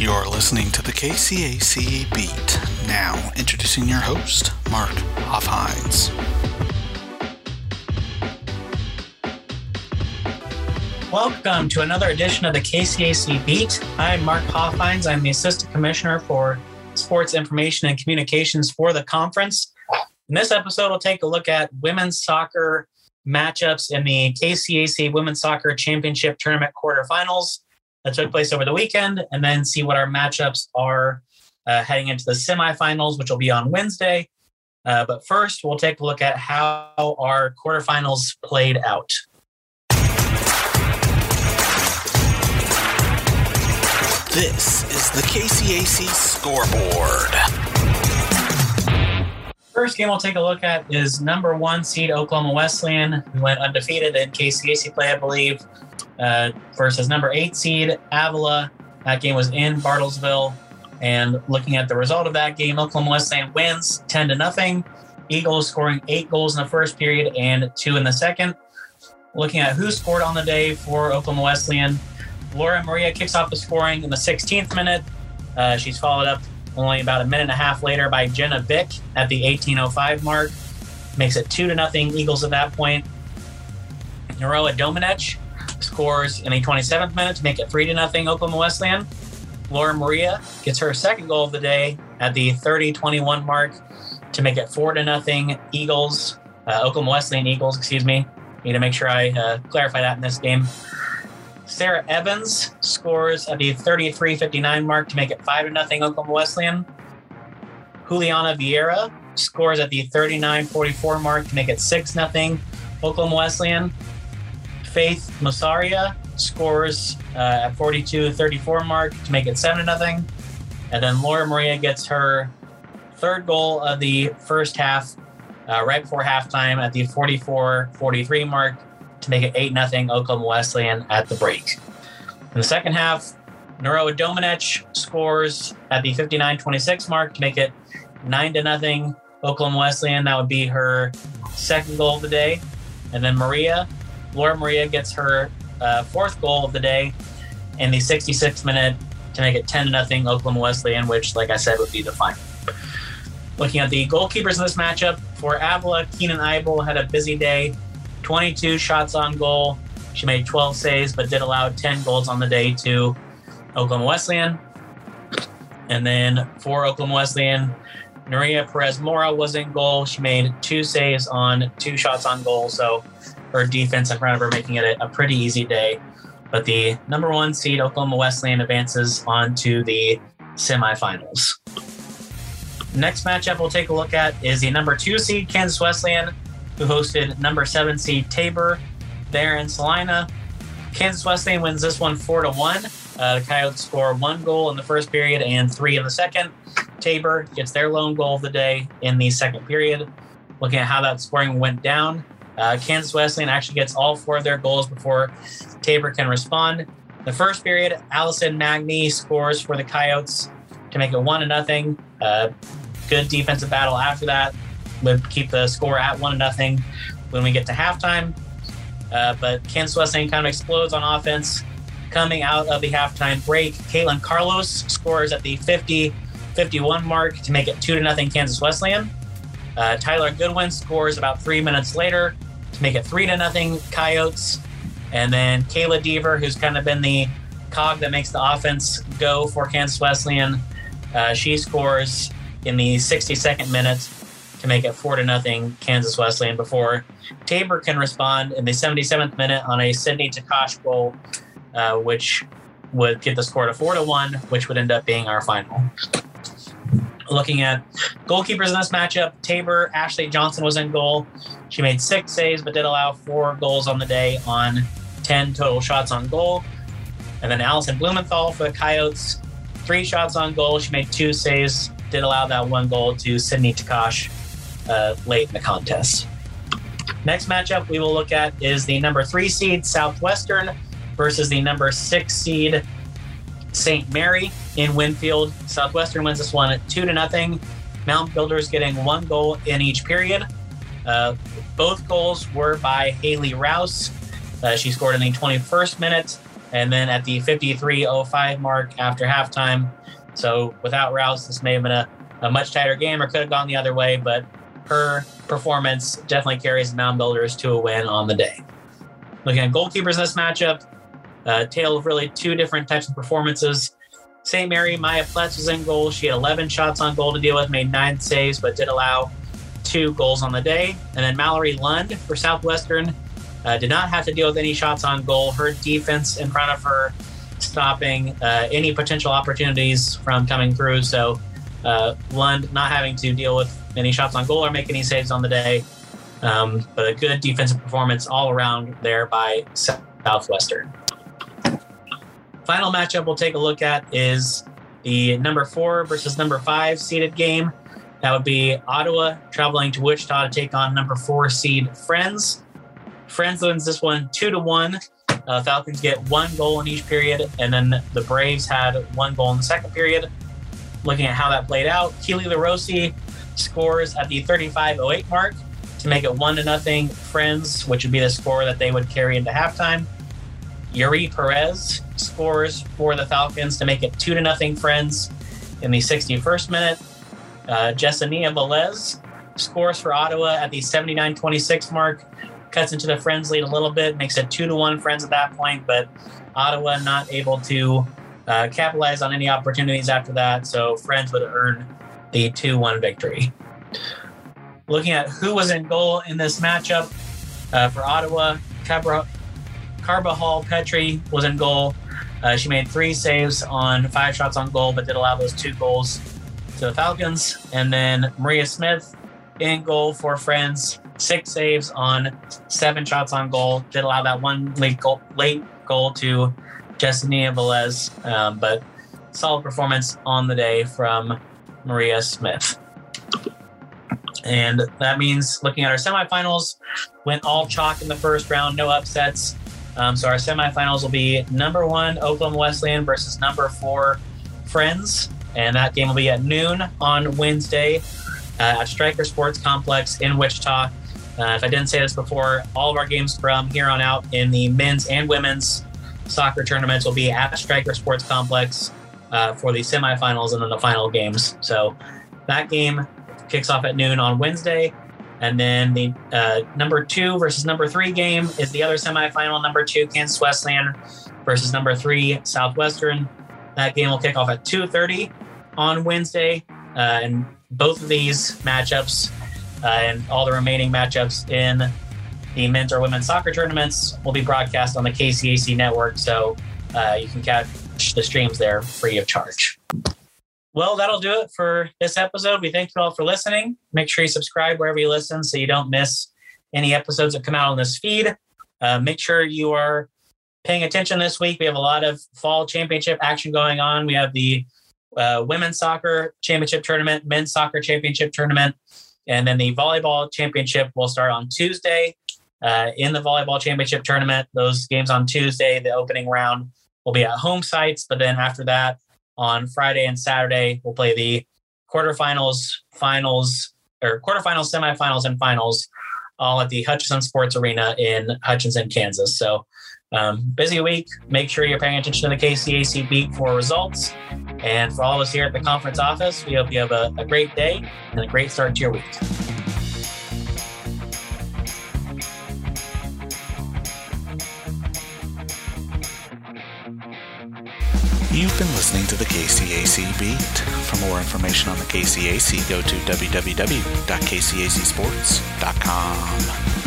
You're listening to the KCAC Beat. Now, introducing your host, Mark Hoffhines. Welcome to another edition of the KCAC Beat. I'm Mark Hoffhines. I'm the Assistant Commissioner for Sports Information and Communications for the conference. In this episode, we'll take a look at women's soccer matchups in the KCAC Women's Soccer Championship Tournament quarterfinals that took place over the weekend, and then see what our matchups are uh, heading into the semifinals, which will be on Wednesday. Uh, but first, we'll take a look at how our quarterfinals played out. This is the KCAC scoreboard. First game we'll take a look at is number one seed Oklahoma Wesleyan, who went undefeated in KCAC play, I believe, uh, versus number eight seed Avila. That game was in Bartlesville. And looking at the result of that game, Oklahoma Wesleyan wins 10 to nothing. Eagles scoring eight goals in the first period and two in the second. Looking at who scored on the day for Oklahoma Wesleyan, Laura Maria kicks off the scoring in the 16th minute. Uh, she's followed up only about a minute and a half later by Jenna Bick at the 1805 mark. Makes it two to nothing Eagles at that point. Naroa Domenech scores in the 27th minute to make it three to nothing Oklahoma Wesleyan. Laura Maria gets her second goal of the day at the 30-21 mark to make it four to nothing Eagles, uh, Oklahoma Wesleyan Eagles, excuse me. Need to make sure I uh, clarify that in this game. Sarah Evans scores at the 33-59 mark to make it five to nothing Oklahoma Wesleyan. Juliana Vieira scores at the 39-44 mark to make it six nothing Oklahoma Wesleyan. Faith Masaria scores uh, at 42-34 mark to make it seven nothing, and then Laura Maria gets her third goal of the first half uh, right before halftime at the 44-43 mark to make it 8 0 Oklahoma Wesleyan at the break. In the second half, Naroa Domenech scores at the 59 26 mark to make it 9 to nothing Oklahoma Wesleyan. That would be her second goal of the day. And then Maria, Laura Maria gets her uh, fourth goal of the day in the 66th minute to make it 10 to nothing Oklahoma Wesleyan, which, like I said, would be the final. Looking at the goalkeepers in this matchup, for Avila, Keenan Eibel had a busy day 22 shots on goal. She made 12 saves, but did allow 10 goals on the day to Oklahoma Wesleyan. And then for Oklahoma Wesleyan, Nuria Perez Mora was in goal. She made two saves on two shots on goal. So her defense in front of her making it a, a pretty easy day. But the number one seed, Oklahoma Wesleyan, advances on to the semifinals. Next matchup we'll take a look at is the number two seed, Kansas Wesleyan, who hosted number seven seed Tabor there in Salina. Kansas Wesleyan wins this one four to one. Uh, the Coyotes score one goal in the first period and three in the second. Tabor gets their lone goal of the day in the second period. Looking at how that scoring went down, uh, Kansas Wesleyan actually gets all four of their goals before Tabor can respond. The first period, Allison Magny scores for the Coyotes to make it one to nothing. Uh, good defensive battle after that would keep the score at one to nothing when we get to halftime. Uh, but Kansas Wesleyan kind of explodes on offense. Coming out of the halftime break, Caitlin Carlos scores at the 50 51 mark to make it 2 to nothing Kansas Wesleyan. Uh, Tyler Goodwin scores about three minutes later make it 3 to nothing Coyotes. And then Kayla Deaver, who's kind of been the cog that makes the offense go for Kansas Wesleyan, uh, she scores in the 62nd minute to make it four to nothing Kansas Wesleyan before Tabor can respond in the 77th minute on a Sydney Takash goal, uh, which would get the score to four to one, which would end up being our final. Looking at goalkeepers in this matchup, Tabor Ashley Johnson was in goal. She made six saves, but did allow four goals on the day on 10 total shots on goal. And then Allison Blumenthal for the Coyotes, three shots on goal. She made two saves, did allow that one goal to Sydney Takash uh, late in the contest. Next matchup we will look at is the number three seed Southwestern versus the number six seed St. Mary in Winfield. Southwestern wins this one at two to nothing. Mound Builders getting one goal in each period. Uh, both goals were by Haley Rouse. Uh, she scored in the 21st minute And then at the 53.05 mark after halftime, so without Rouse, this may have been a, a much tighter game or could have gone the other way, but her performance definitely carries the Mound Builders to a win on the day. Looking at goalkeepers in this matchup, a tale of really two different types of performances. St. Mary, Maya Pletz was in goal. She had 11 shots on goal to deal with, made nine saves, but did allow two goals on the day. And then Mallory Lund for Southwestern uh, did not have to deal with any shots on goal. Her defense in front of her stopping uh, any potential opportunities from coming through. So uh, Lund not having to deal with any shots on goal or make any saves on the day. Um, but a good defensive performance all around there by Southwestern. Final matchup we'll take a look at is the number four versus number five seeded game. That would be Ottawa traveling to Wichita to take on number four seed Friends. Friends wins this one two to one. Uh, Falcons get one goal in each period, and then the Braves had one goal in the second period. Looking at how that played out, Keely LaRossi scores at the 35:08 mark to make it one to nothing. Friends, which would be the score that they would carry into halftime. Yuri Perez scores for the Falcons to make it two to nothing. Friends in the 61st minute. Uh, Jessenia Velez scores for Ottawa at the 79-26 mark, cuts into the Friends lead a little bit, makes it two to one Friends at that point, but Ottawa not able to uh, capitalize on any opportunities after that, so Friends would earn the 2-1 victory. Looking at who was in goal in this matchup uh, for Ottawa, Cabra- Carbajal Petri was in goal. Uh, she made three saves on five shots on goal, but did allow those two goals to the Falcons. And then Maria Smith in goal for Friends, six saves on seven shots on goal. Did allow that one late goal, late goal to Jessenia Velez, um, but solid performance on the day from Maria Smith. And that means looking at our semifinals, went all chalk in the first round, no upsets. Um, so our semifinals will be number one Oklahoma Wesleyan versus number four Friends, and that game will be at noon on Wednesday uh, at Stryker Sports Complex in Wichita. Uh, if I didn't say this before, all of our games from here on out in the men's and women's soccer tournaments will be at Stryker Sports Complex uh, for the semifinals and then the final games. So that game kicks off at noon on Wednesday. And then the uh, number two versus number three game is the other semifinal. Number two, Kansas Wesleyan versus number three, Southwestern. That game will kick off at 2.30 on Wednesday. Uh, and both of these matchups uh, and all the remaining matchups in the men's or women's soccer tournaments will be broadcast on the KCAC network. So uh, you can catch the streams there free of charge. Well, that'll do it for this episode. We thank you all for listening. Make sure you subscribe wherever you listen so you don't miss any episodes that come out on this feed. Uh, make sure you are paying attention this week. We have a lot of fall championship action going on. We have the uh, women's soccer championship tournament, men's soccer championship tournament, and then the volleyball championship will start on Tuesday. Uh, in the volleyball championship tournament, those games on Tuesday, the opening round will be at home sites, but then after that, on Friday and Saturday. We'll play the quarterfinals, finals, or quarterfinals, semifinals, and finals all at the Hutchinson Sports Arena in Hutchinson, Kansas. So, um, busy week. Make sure you're paying attention to the KCAC beat for results. And for all of us here at the conference office, we hope you have a, a great day and a great start to your week. You've been listening to the KCAC Beat. For more information on the KCAC, go to www.kcacsports.com.